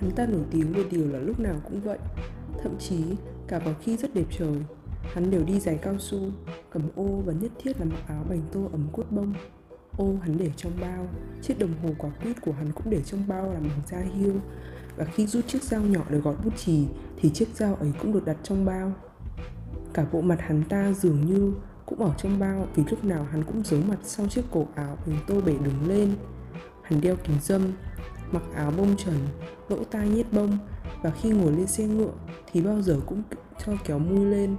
Hắn ta nổi tiếng về điều là lúc nào cũng vậy Thậm chí cả vào khi rất đẹp trời Hắn đều đi giày cao su, cầm ô và nhất thiết là mặc áo bành tô ấm cốt bông. Ô hắn để trong bao, chiếc đồng hồ quả quýt của hắn cũng để trong bao làm bằng da hiêu Và khi rút chiếc dao nhỏ để gọt bút chì thì chiếc dao ấy cũng được đặt trong bao. Cả bộ mặt hắn ta dường như cũng ở trong bao vì lúc nào hắn cũng giấu mặt sau chiếc cổ áo bành tô bể đứng lên. Hắn đeo kính dâm, mặc áo bông trần, lỗ tai nhét bông và khi ngồi lên xe ngựa thì bao giờ cũng cho kéo mui lên.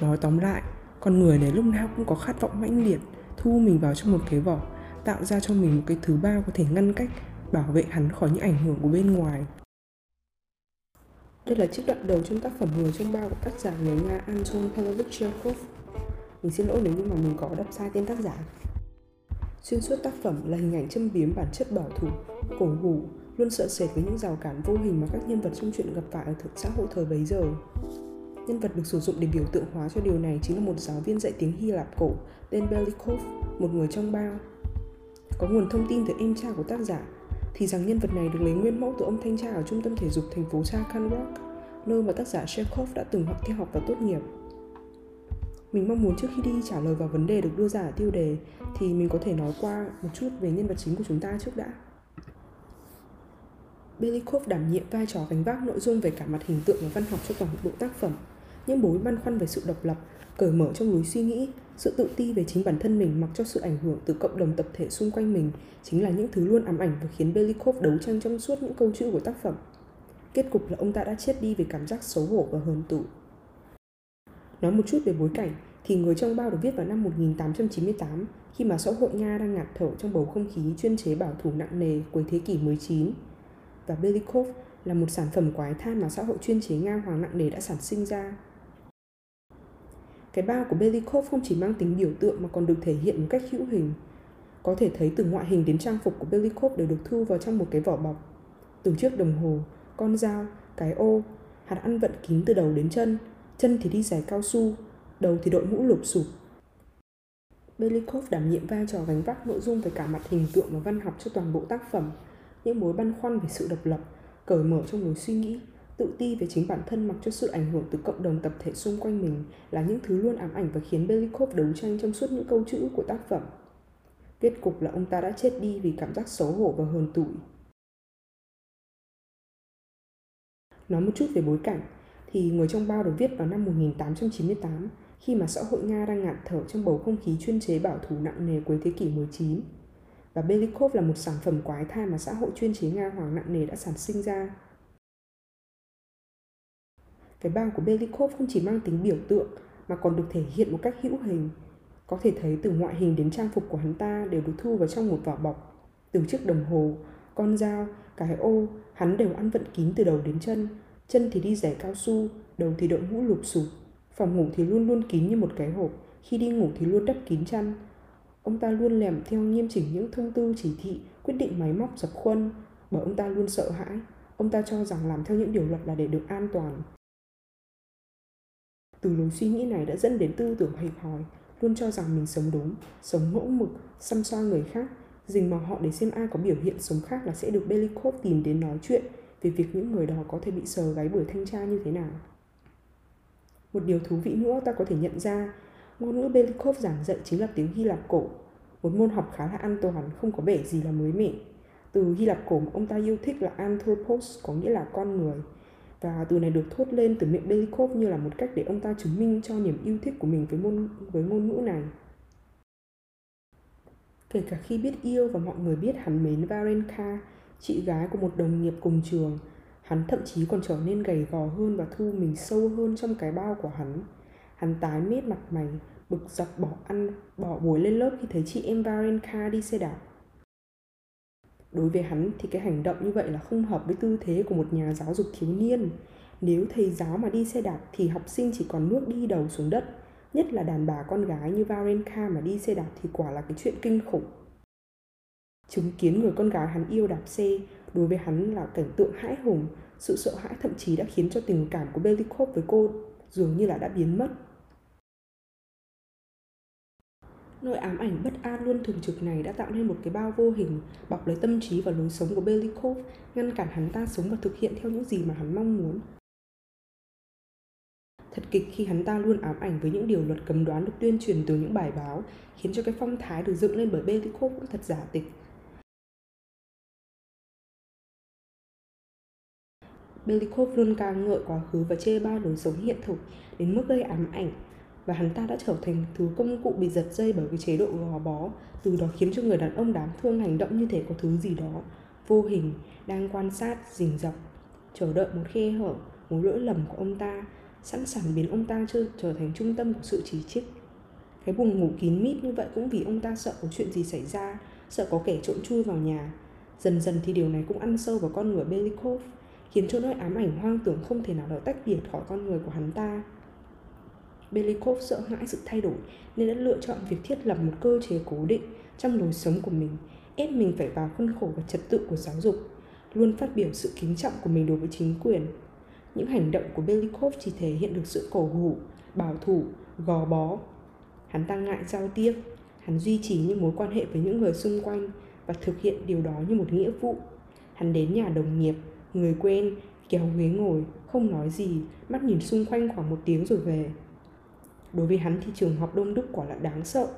Nói tóm lại, con người này lúc nào cũng có khát vọng mãnh liệt, thu mình vào trong một cái vỏ, tạo ra cho mình một cái thứ ba có thể ngăn cách, bảo vệ hắn khỏi những ảnh hưởng của bên ngoài. Đây là chiếc đoạn đầu trong tác phẩm Người trong bao của tác giả người Nga Anton Pavlovich Chekhov. Mình xin lỗi nếu như mà mình có đọc sai tên tác giả. Xuyên suốt tác phẩm là hình ảnh châm biếm bản chất bảo thủ, cổ hủ, luôn sợ sệt với những rào cản vô hình mà các nhân vật trong chuyện gặp phải ở thực xã hội thời bấy giờ. Nhân vật được sử dụng để biểu tượng hóa cho điều này chính là một giáo viên dạy tiếng Hy Lạp cổ tên Belikov, một người trong bao. Có nguồn thông tin từ em trai của tác giả thì rằng nhân vật này được lấy nguyên mẫu từ ông thanh tra ở trung tâm thể dục thành phố Sakan Rock, nơi mà tác giả Chekhov đã từng học theo học và tốt nghiệp. Mình mong muốn trước khi đi trả lời vào vấn đề được đưa ra ở tiêu đề thì mình có thể nói qua một chút về nhân vật chính của chúng ta trước đã. Belikov đảm nhiệm vai trò gánh vác nội dung về cả mặt hình tượng và văn học cho toàn bộ tác phẩm. Những mối băn khoăn về sự độc lập, cởi mở trong lối suy nghĩ, sự tự ti về chính bản thân mình mặc cho sự ảnh hưởng từ cộng đồng tập thể xung quanh mình chính là những thứ luôn ám ảnh và khiến Belikov đấu tranh trong suốt những câu chữ của tác phẩm. Kết cục là ông ta đã chết đi vì cảm giác xấu hổ và hờn tủi. Nói một chút về bối cảnh, thì Người trong bao được viết vào năm 1898 khi mà xã hội Nga đang ngạt thở trong bầu không khí chuyên chế bảo thủ nặng nề cuối thế kỷ 19. Và Belikov là một sản phẩm quái than mà xã hội chuyên chế Nga hoàng nặng nề đã sản sinh ra. Cái bao của Belikov không chỉ mang tính biểu tượng mà còn được thể hiện một cách hữu hình. Có thể thấy từ ngoại hình đến trang phục của Belikov đều được thu vào trong một cái vỏ bọc. Từ chiếc đồng hồ, con dao, cái ô, hạt ăn vận kín từ đầu đến chân, chân thì đi giày cao su, đầu thì đội mũ lụp sụp. Belikov đảm nhiệm vai trò gánh vác nội dung về cả mặt hình tượng và văn học cho toàn bộ tác phẩm, những mối băn khoăn về sự độc lập, cởi mở trong lối suy nghĩ, tự ti về chính bản thân mặc cho sự ảnh hưởng từ cộng đồng tập thể xung quanh mình là những thứ luôn ám ảnh và khiến Belikov đấu tranh trong suốt những câu chữ của tác phẩm. Kết cục là ông ta đã chết đi vì cảm giác xấu hổ và hờn tủi. Nói một chút về bối cảnh, thì Người trong bao được viết vào năm 1898 khi mà xã hội Nga đang ngạt thở trong bầu không khí chuyên chế bảo thủ nặng nề cuối thế kỷ 19. Và Belikov là một sản phẩm quái thai mà xã hội chuyên chế Nga hoàng nặng nề đã sản sinh ra. Cái bao của Belikov không chỉ mang tính biểu tượng mà còn được thể hiện một cách hữu hình. Có thể thấy từ ngoại hình đến trang phục của hắn ta đều được thu vào trong một vỏ bọc. Từ chiếc đồng hồ, con dao, cái ô, hắn đều ăn vận kín từ đầu đến chân. Chân thì đi giày cao su, đầu thì đội mũ lụp sụp, Phòng ngủ thì luôn luôn kín như một cái hộp, khi đi ngủ thì luôn đắp kín chăn. Ông ta luôn lèm theo nghiêm chỉnh những thông tư chỉ thị, quyết định máy móc dập khuôn, bởi ông ta luôn sợ hãi. Ông ta cho rằng làm theo những điều luật là để được an toàn. Từ lối suy nghĩ này đã dẫn đến tư tưởng hẹp hòi, luôn cho rằng mình sống đúng, sống mẫu mực, xăm soi người khác, dình mò họ để xem ai có biểu hiện sống khác là sẽ được Belikov tìm đến nói chuyện về việc những người đó có thể bị sờ gáy bởi thanh tra như thế nào. Một điều thú vị nữa ta có thể nhận ra, ngôn ngữ Belikov giảng dạy chính là tiếng Hy Lạp cổ, một môn học khá là an toàn, không có vẻ gì là mới mẻ. Từ Hy Lạp cổ mà ông ta yêu thích là anthropos, có nghĩa là con người. Và từ này được thốt lên từ miệng Belikov như là một cách để ông ta chứng minh cho niềm yêu thích của mình với môn với ngôn ngữ này. Kể cả khi biết yêu và mọi người biết hắn mến Varenka, chị gái của một đồng nghiệp cùng trường, Hắn thậm chí còn trở nên gầy gò hơn và thu mình sâu hơn trong cái bao của hắn. Hắn tái mét mặt mày, bực dọc bỏ ăn, bỏ buổi lên lớp khi thấy chị em Varenka đi xe đạp. Đối với hắn thì cái hành động như vậy là không hợp với tư thế của một nhà giáo dục thiếu niên. Nếu thầy giáo mà đi xe đạp thì học sinh chỉ còn nước đi đầu xuống đất. Nhất là đàn bà con gái như Varenka mà đi xe đạp thì quả là cái chuyện kinh khủng. Chứng kiến người con gái hắn yêu đạp xe đối với hắn là cảnh tượng hãi hùng sự sợ hãi thậm chí đã khiến cho tình cảm của Belikov với cô dường như là đã biến mất Nỗi ám ảnh bất an luôn thường trực này đã tạo nên một cái bao vô hình bọc lấy tâm trí và lối sống của Belikov, ngăn cản hắn ta sống và thực hiện theo những gì mà hắn mong muốn. Thật kịch khi hắn ta luôn ám ảnh với những điều luật cấm đoán được tuyên truyền từ những bài báo, khiến cho cái phong thái được dựng lên bởi Belikov cũng thật giả tịch. Belikov luôn ca ngợi quá khứ và chê bai lối sống hiện thực đến mức gây ám ảnh. Và hắn ta đã trở thành thứ công cụ bị giật dây bởi cái chế độ gò bó từ đó khiến cho người đàn ông đáng thương hành động như thể có thứ gì đó vô hình đang quan sát rình rập. Chờ đợi một khe hở một lỗi lầm của ông ta sẵn sàng biến ông ta trở, trở thành trung tâm của sự chỉ trích. Cái buồng ngủ kín mít như vậy cũng vì ông ta sợ có chuyện gì xảy ra sợ có kẻ trộm chui vào nhà. Dần dần thì điều này cũng ăn sâu vào con người Belikov khiến cho nỗi ám ảnh hoang tưởng không thể nào được tách biệt khỏi con người của hắn ta Belikov sợ hãi sự thay đổi nên đã lựa chọn việc thiết lập một cơ chế cố định trong lối sống của mình, ép mình phải vào khuôn khổ và trật tự của giáo dục, luôn phát biểu sự kính trọng của mình đối với chính quyền. Những hành động của Belikov chỉ thể hiện được sự cổ hủ, bảo thủ, gò bó. Hắn ta ngại giao tiếp, hắn duy trì những mối quan hệ với những người xung quanh và thực hiện điều đó như một nghĩa vụ. Hắn đến nhà đồng nghiệp, người quen, kéo ghế ngồi, không nói gì, mắt nhìn xung quanh khoảng một tiếng rồi về. Đối với hắn thì trường học đông đúc quả là đáng sợ.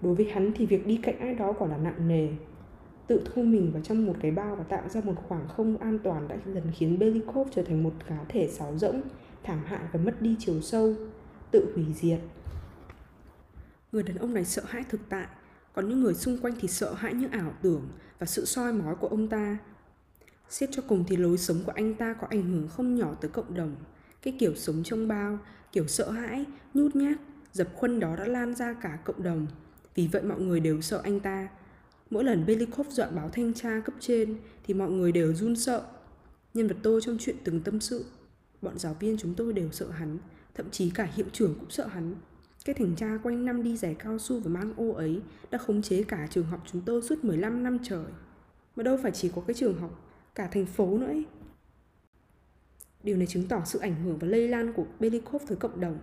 Đối với hắn thì việc đi cạnh ai đó quả là nặng nề. Tự thu mình vào trong một cái bao và tạo ra một khoảng không an toàn đã dần khiến Belikov trở thành một cá thể sáo rỗng, thảm hại và mất đi chiều sâu, tự hủy diệt. Người đàn ông này sợ hãi thực tại, còn những người xung quanh thì sợ hãi những ảo tưởng và sự soi mói của ông ta. Xét cho cùng thì lối sống của anh ta có ảnh hưởng không nhỏ tới cộng đồng. Cái kiểu sống trong bao, kiểu sợ hãi, nhút nhát, dập khuân đó đã lan ra cả cộng đồng. Vì vậy mọi người đều sợ anh ta. Mỗi lần Belikov dọa báo thanh tra cấp trên thì mọi người đều run sợ. Nhân vật tôi trong chuyện từng tâm sự, bọn giáo viên chúng tôi đều sợ hắn, thậm chí cả hiệu trưởng cũng sợ hắn. Cái thành tra quanh năm đi giải cao su và mang ô ấy đã khống chế cả trường học chúng tôi suốt 15 năm trời. Mà đâu phải chỉ có cái trường học, cả thành phố nữa ấy. Điều này chứng tỏ sự ảnh hưởng và lây lan của Belikov tới cộng đồng.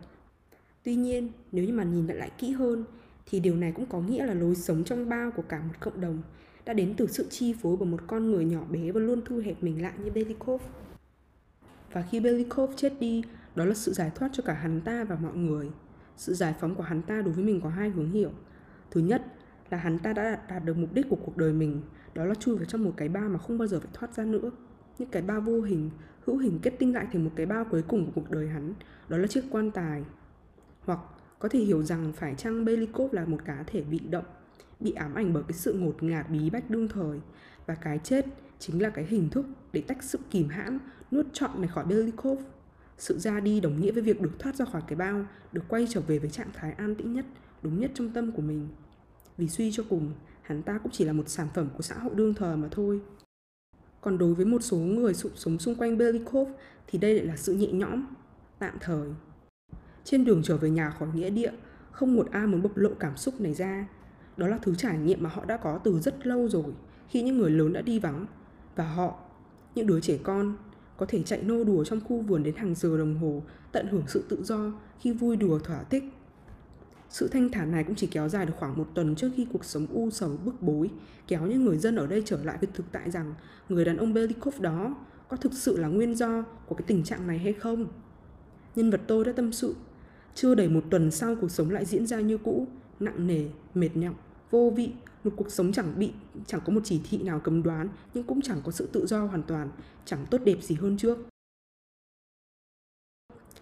Tuy nhiên, nếu như mà nhìn lại, lại kỹ hơn, thì điều này cũng có nghĩa là lối sống trong bao của cả một cộng đồng đã đến từ sự chi phối của một con người nhỏ bé và luôn thu hẹp mình lại như Belikov. Và khi Belikov chết đi, đó là sự giải thoát cho cả hắn ta và mọi người. Sự giải phóng của hắn ta đối với mình có hai hướng hiểu. Thứ nhất là hắn ta đã đạt được mục đích của cuộc đời mình, đó là chui vào trong một cái bao mà không bao giờ phải thoát ra nữa. Những cái bao vô hình hữu hình kết tinh lại thành một cái bao cuối cùng của cuộc đời hắn, đó là chiếc quan tài. Hoặc có thể hiểu rằng phải chăng Belikov là một cá thể bị động, bị ám ảnh bởi cái sự ngột ngạt bí bách đương thời và cái chết chính là cái hình thức để tách sự kìm hãm, nuốt trọn này khỏi Belikov. Sự ra đi đồng nghĩa với việc được thoát ra khỏi cái bao, được quay trở về với trạng thái an tĩnh nhất, đúng nhất trong tâm của mình. Vì suy cho cùng, hắn ta cũng chỉ là một sản phẩm của xã hội đương thời mà thôi. Còn đối với một số người sống xung quanh Belikov thì đây lại là sự nhẹ nhõm, tạm thời. Trên đường trở về nhà khỏi nghĩa địa, không một ai muốn bộc lộ cảm xúc này ra. Đó là thứ trải nghiệm mà họ đã có từ rất lâu rồi, khi những người lớn đã đi vắng. Và họ, những đứa trẻ con, có thể chạy nô đùa trong khu vườn đến hàng giờ đồng hồ, tận hưởng sự tự do khi vui đùa thỏa thích sự thanh thản này cũng chỉ kéo dài được khoảng một tuần trước khi cuộc sống u sầu bức bối kéo những người dân ở đây trở lại với thực tại rằng người đàn ông Belikov đó có thực sự là nguyên do của cái tình trạng này hay không. Nhân vật tôi đã tâm sự, chưa đầy một tuần sau cuộc sống lại diễn ra như cũ, nặng nề, mệt nhọc, vô vị, một cuộc sống chẳng bị, chẳng có một chỉ thị nào cấm đoán, nhưng cũng chẳng có sự tự do hoàn toàn, chẳng tốt đẹp gì hơn trước.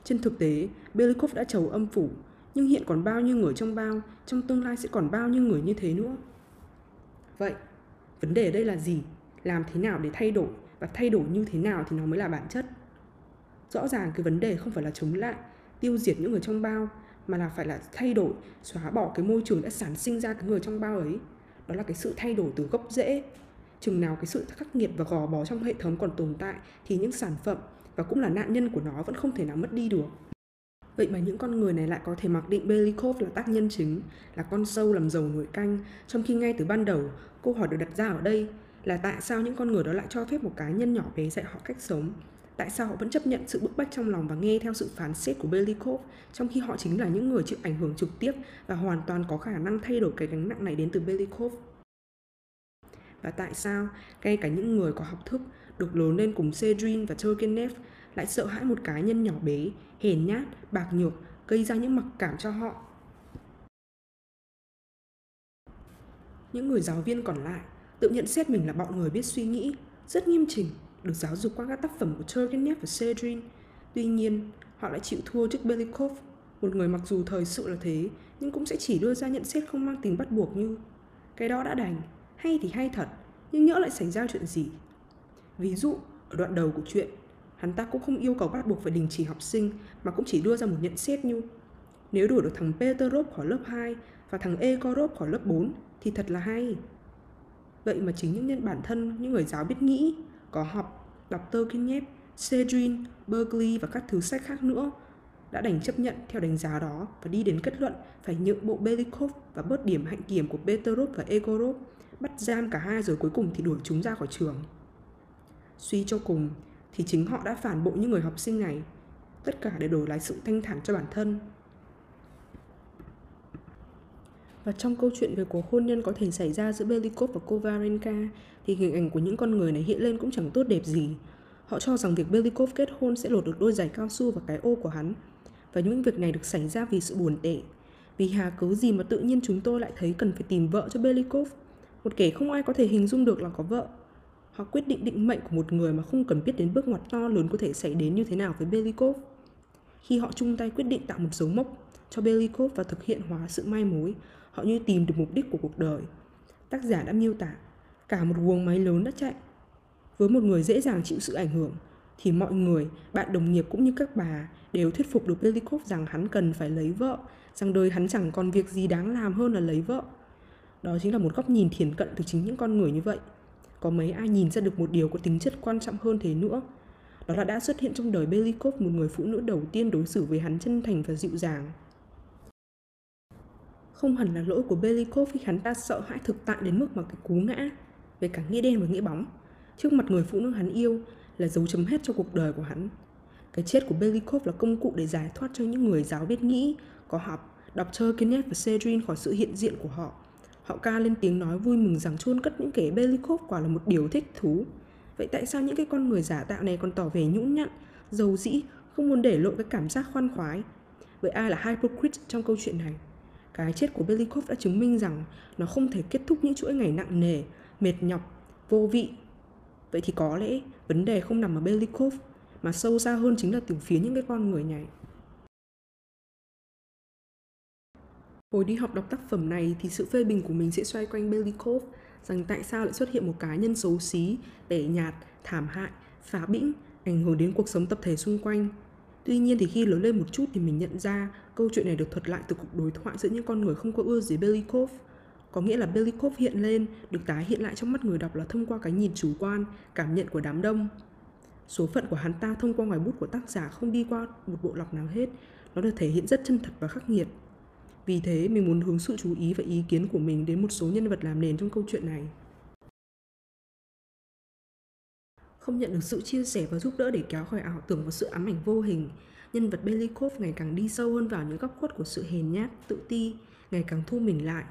Trên thực tế, Belikov đã chầu âm phủ, nhưng hiện còn bao nhiêu người trong bao, trong tương lai sẽ còn bao nhiêu người như thế nữa. Vậy, vấn đề ở đây là gì? Làm thế nào để thay đổi và thay đổi như thế nào thì nó mới là bản chất. Rõ ràng cái vấn đề không phải là chống lại, tiêu diệt những người trong bao mà là phải là thay đổi, xóa bỏ cái môi trường đã sản sinh ra cái người trong bao ấy. Đó là cái sự thay đổi từ gốc rễ. Chừng nào cái sự khắc nghiệt và gò bó trong hệ thống còn tồn tại thì những sản phẩm và cũng là nạn nhân của nó vẫn không thể nào mất đi được. Vậy mà những con người này lại có thể mặc định Belikov là tác nhân chính, là con sâu làm dầu nổi canh, trong khi ngay từ ban đầu, câu hỏi được đặt ra ở đây là tại sao những con người đó lại cho phép một cá nhân nhỏ bé dạy họ cách sống, Tại sao họ vẫn chấp nhận sự bức bách trong lòng và nghe theo sự phán xét của Belikov trong khi họ chính là những người chịu ảnh hưởng trực tiếp và hoàn toàn có khả năng thay đổi cái gánh nặng này đến từ Belikov? Và tại sao ngay cả những người có học thức được lớn lên cùng Sedrin và Turgenev lại sợ hãi một cá nhân nhỏ bé, hèn nhát, bạc nhược, gây ra những mặc cảm cho họ? Những người giáo viên còn lại tự nhận xét mình là bọn người biết suy nghĩ, rất nghiêm chỉnh, được giáo dục qua các tác phẩm của Turgenev và Sedrin. Tuy nhiên, họ lại chịu thua trước Belikov, một người mặc dù thời sự là thế, nhưng cũng sẽ chỉ đưa ra nhận xét không mang tính bắt buộc như cái đó đã đành, hay thì hay thật, nhưng nhỡ lại xảy ra chuyện gì. Ví dụ, ở đoạn đầu của chuyện, hắn ta cũng không yêu cầu bắt buộc phải đình chỉ học sinh mà cũng chỉ đưa ra một nhận xét như nếu đuổi được thằng Peterov khỏi lớp 2 và thằng Egorov khỏi lớp 4 thì thật là hay. Vậy mà chính những nhân bản thân, những người giáo biết nghĩ, có học, đọc Turgenev, Sedrin, Berkeley và các thứ sách khác nữa đã đành chấp nhận theo đánh giá đó và đi đến kết luận phải nhượng bộ Belikov và bớt điểm hạnh kiểm của Peterov và Egorov, bắt giam cả hai rồi cuối cùng thì đuổi chúng ra khỏi trường. Suy cho cùng thì chính họ đã phản bội những người học sinh này, tất cả để đổi lại sự thanh thản cho bản thân. Và trong câu chuyện về cuộc hôn nhân có thể xảy ra giữa Belikov và Kovarenka thì hình ảnh của những con người này hiện lên cũng chẳng tốt đẹp gì. Họ cho rằng việc Belikov kết hôn sẽ lột được đôi giày cao su và cái ô của hắn. Và những việc này được xảy ra vì sự buồn tệ. Vì hà cớ gì mà tự nhiên chúng tôi lại thấy cần phải tìm vợ cho Belikov. Một kẻ không ai có thể hình dung được là có vợ hoặc quyết định định mệnh của một người mà không cần biết đến bước ngoặt to lớn có thể xảy đến như thế nào với Belikov. Khi họ chung tay quyết định tạo một dấu mốc cho Belikov và thực hiện hóa sự mai mối, họ như tìm được mục đích của cuộc đời. Tác giả đã miêu tả cả một guồng máy lớn đã chạy. Với một người dễ dàng chịu sự ảnh hưởng, thì mọi người, bạn đồng nghiệp cũng như các bà đều thuyết phục được Belikov rằng hắn cần phải lấy vợ, rằng đời hắn chẳng còn việc gì đáng làm hơn là lấy vợ. Đó chính là một góc nhìn thiển cận từ chính những con người như vậy. Có mấy ai nhìn ra được một điều có tính chất quan trọng hơn thế nữa. Đó là đã xuất hiện trong đời Belikov một người phụ nữ đầu tiên đối xử với hắn chân thành và dịu dàng. Không hẳn là lỗi của Belikov khi hắn ta sợ hãi thực tại đến mức mà cái cú ngã về cả nghĩa đen và nghĩa bóng trước mặt người phụ nữ hắn yêu là dấu chấm hết cho cuộc đời của hắn. Cái chết của Belikov là công cụ để giải thoát cho những người giáo biết nghĩ, có học, đọc Turgenev và Sedrin khỏi sự hiện diện của họ. Họ ca lên tiếng nói vui mừng rằng chôn cất những kẻ Belikov quả là một điều thích thú. Vậy tại sao những cái con người giả tạo này còn tỏ vẻ nhũn nhặn, dầu dĩ, không muốn để lộ cái cảm giác khoan khoái? Vậy ai là hypocrite trong câu chuyện này? Cái chết của Belikov đã chứng minh rằng nó không thể kết thúc những chuỗi ngày nặng nề, mệt nhọc, vô vị. Vậy thì có lẽ vấn đề không nằm ở Belikov mà sâu xa hơn chính là từ phía những cái con người này. Hồi đi học đọc tác phẩm này thì sự phê bình của mình sẽ xoay quanh Belikov rằng tại sao lại xuất hiện một cá nhân xấu xí, tẻ nhạt, thảm hại, phá bĩnh, ảnh hưởng đến cuộc sống tập thể xung quanh Tuy nhiên thì khi lớn lên một chút thì mình nhận ra câu chuyện này được thuật lại từ cuộc đối thoại giữa những con người không có ưa gì Belikov. Có nghĩa là Belikov hiện lên, được tái hiện lại trong mắt người đọc là thông qua cái nhìn chủ quan, cảm nhận của đám đông. Số phận của hắn ta thông qua ngoài bút của tác giả không đi qua một bộ lọc nào hết, nó được thể hiện rất chân thật và khắc nghiệt. Vì thế mình muốn hướng sự chú ý và ý kiến của mình đến một số nhân vật làm nền trong câu chuyện này. không nhận được sự chia sẻ và giúp đỡ để kéo khỏi ảo tưởng và sự ám ảnh vô hình. Nhân vật Belikov ngày càng đi sâu hơn vào những góc khuất của sự hèn nhát, tự ti, ngày càng thu mình lại.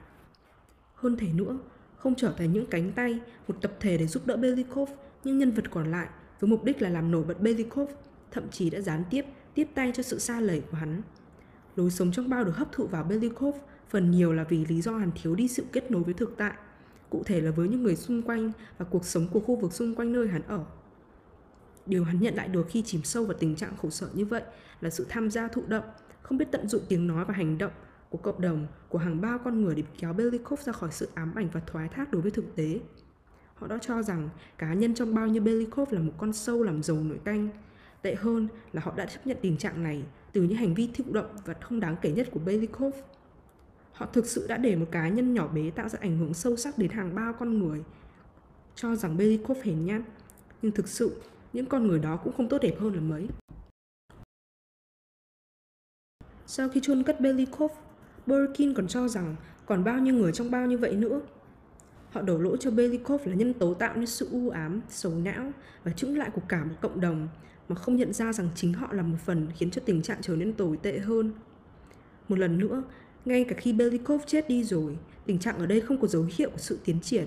Hơn thế nữa, không trở thành những cánh tay, một tập thể để giúp đỡ Belikov, nhưng nhân vật còn lại với mục đích là làm nổi bật Belikov, thậm chí đã gián tiếp tiếp tay cho sự xa lầy của hắn. Lối sống trong bao được hấp thụ vào Belikov phần nhiều là vì lý do hắn thiếu đi sự kết nối với thực tại, cụ thể là với những người xung quanh và cuộc sống của khu vực xung quanh nơi hắn ở. Điều hắn nhận lại được khi chìm sâu vào tình trạng khổ sở như vậy là sự tham gia thụ động, không biết tận dụng tiếng nói và hành động của cộng đồng, của hàng bao con người để kéo Belikov ra khỏi sự ám ảnh và thoái thác đối với thực tế. Họ đã cho rằng cá nhân trong bao như Belikov là một con sâu làm dầu nổi canh. Tệ hơn là họ đã chấp nhận tình trạng này từ những hành vi thụ động và không đáng kể nhất của Belikov. Họ thực sự đã để một cá nhân nhỏ bé tạo ra ảnh hưởng sâu sắc đến hàng bao con người, cho rằng Belikov hèn nhát, nhưng thực sự những con người đó cũng không tốt đẹp hơn là mấy. Sau khi chôn cất Belikov, Burkin còn cho rằng còn bao nhiêu người trong bao như vậy nữa. Họ đổ lỗi cho Belikov là nhân tố tạo nên sự u ám, xấu não và chững lại của cả một cộng đồng mà không nhận ra rằng chính họ là một phần khiến cho tình trạng trở nên tồi tệ hơn. Một lần nữa, ngay cả khi Belikov chết đi rồi, tình trạng ở đây không có dấu hiệu của sự tiến triển.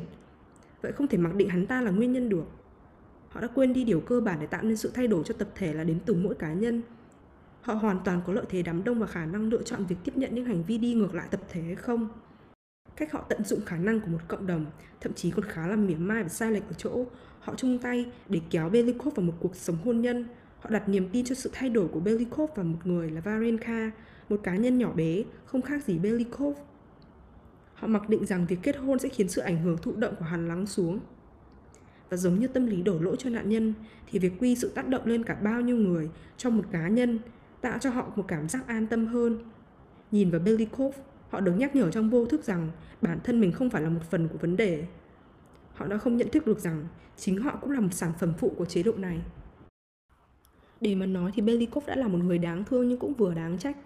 Vậy không thể mặc định hắn ta là nguyên nhân được. Họ đã quên đi điều cơ bản để tạo nên sự thay đổi cho tập thể là đến từ mỗi cá nhân. Họ hoàn toàn có lợi thế đám đông và khả năng lựa chọn việc tiếp nhận những hành vi đi ngược lại tập thể hay không. Cách họ tận dụng khả năng của một cộng đồng, thậm chí còn khá là mỉa mai và sai lệch ở chỗ họ chung tay để kéo Belikov vào một cuộc sống hôn nhân. Họ đặt niềm tin cho sự thay đổi của Belikov vào một người là Varenka, một cá nhân nhỏ bé, không khác gì Belikov. Họ mặc định rằng việc kết hôn sẽ khiến sự ảnh hưởng thụ động của hắn lắng xuống. Và giống như tâm lý đổ lỗi cho nạn nhân, thì việc quy sự tác động lên cả bao nhiêu người trong một cá nhân tạo cho họ một cảm giác an tâm hơn. Nhìn vào Belikov, họ được nhắc nhở trong vô thức rằng bản thân mình không phải là một phần của vấn đề. Họ đã không nhận thức được rằng chính họ cũng là một sản phẩm phụ của chế độ này. Để mà nói thì Belikov đã là một người đáng thương nhưng cũng vừa đáng trách.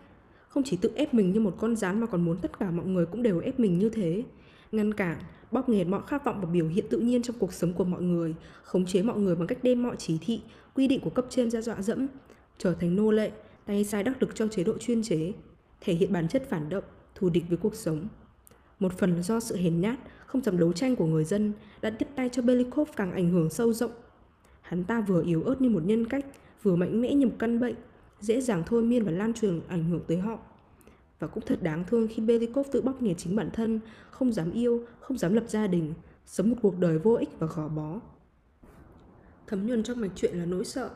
Không chỉ tự ép mình như một con rán mà còn muốn tất cả mọi người cũng đều ép mình như thế. Ngăn cản, bóp nghẹt mọi khát vọng và biểu hiện tự nhiên trong cuộc sống của mọi người, khống chế mọi người bằng cách đem mọi chỉ thị, quy định của cấp trên ra dọa dẫm, trở thành nô lệ, tay sai đắc lực cho chế độ chuyên chế, thể hiện bản chất phản động, thù địch với cuộc sống. Một phần do sự hèn nhát, không dám đấu tranh của người dân đã tiếp tay cho Belikov càng ảnh hưởng sâu rộng. Hắn ta vừa yếu ớt như một nhân cách, vừa mạnh mẽ như một căn bệnh, dễ dàng thôi miên và lan truyền ảnh hưởng tới họ. Và cũng thật đáng thương khi Belikov tự bóc nghẹt chính bản thân, không dám yêu, không dám lập gia đình, sống một cuộc đời vô ích và gò bó. Thấm nhuần trong mạch chuyện là nỗi sợ,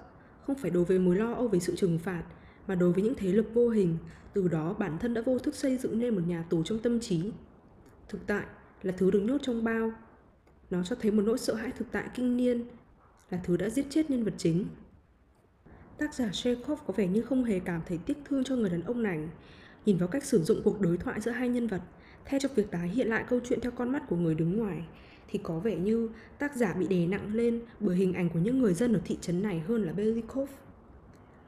không phải đối với mối lo âu về sự trừng phạt, mà đối với những thế lực vô hình, từ đó bản thân đã vô thức xây dựng nên một nhà tù trong tâm trí. Thực tại là thứ được nhốt trong bao. Nó cho thấy một nỗi sợ hãi thực tại kinh niên, là thứ đã giết chết nhân vật chính. Tác giả Chekhov có vẻ như không hề cảm thấy tiếc thương cho người đàn ông này, nhìn vào cách sử dụng cuộc đối thoại giữa hai nhân vật, thay cho việc tái hiện lại câu chuyện theo con mắt của người đứng ngoài, thì có vẻ như tác giả bị đè nặng lên bởi hình ảnh của những người dân ở thị trấn này hơn là Belikov.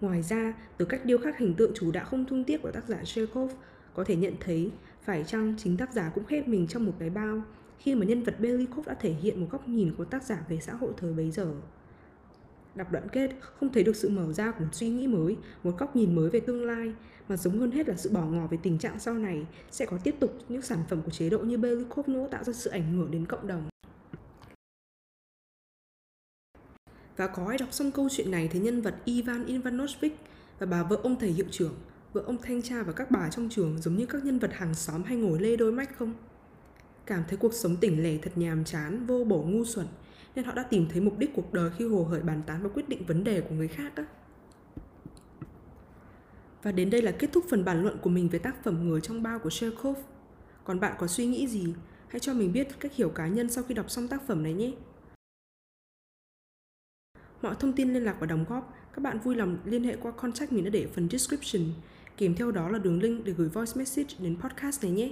Ngoài ra, từ cách điêu khắc hình tượng chủ đạo không thương tiếc của tác giả Chekhov, có thể nhận thấy phải chăng chính tác giả cũng khép mình trong một cái bao khi mà nhân vật Belikov đã thể hiện một góc nhìn của tác giả về xã hội thời bấy giờ. Đọc đoạn kết không thấy được sự mở ra của một suy nghĩ mới, một góc nhìn mới về tương lai, mà giống hơn hết là sự bỏ ngỏ về tình trạng sau này sẽ có tiếp tục những sản phẩm của chế độ như Belikov nữa tạo ra sự ảnh hưởng đến cộng đồng. Và có ai đọc xong câu chuyện này thì nhân vật Ivan Ivanovich và bà vợ ông thầy hiệu trưởng, vợ ông thanh tra và các bà trong trường giống như các nhân vật hàng xóm hay ngồi lê đôi mách không? Cảm thấy cuộc sống tỉnh lẻ thật nhàm chán, vô bổ ngu xuẩn, nên họ đã tìm thấy mục đích cuộc đời khi hồ hởi bàn tán và quyết định vấn đề của người khác á. Và đến đây là kết thúc phần bàn luận của mình về tác phẩm Người trong bao của Chekhov. Còn bạn có suy nghĩ gì? Hãy cho mình biết cách hiểu cá nhân sau khi đọc xong tác phẩm này nhé. Mọi thông tin liên lạc và đóng góp, các bạn vui lòng liên hệ qua contact mình đã để phần description. Kèm theo đó là đường link để gửi voice message đến podcast này nhé.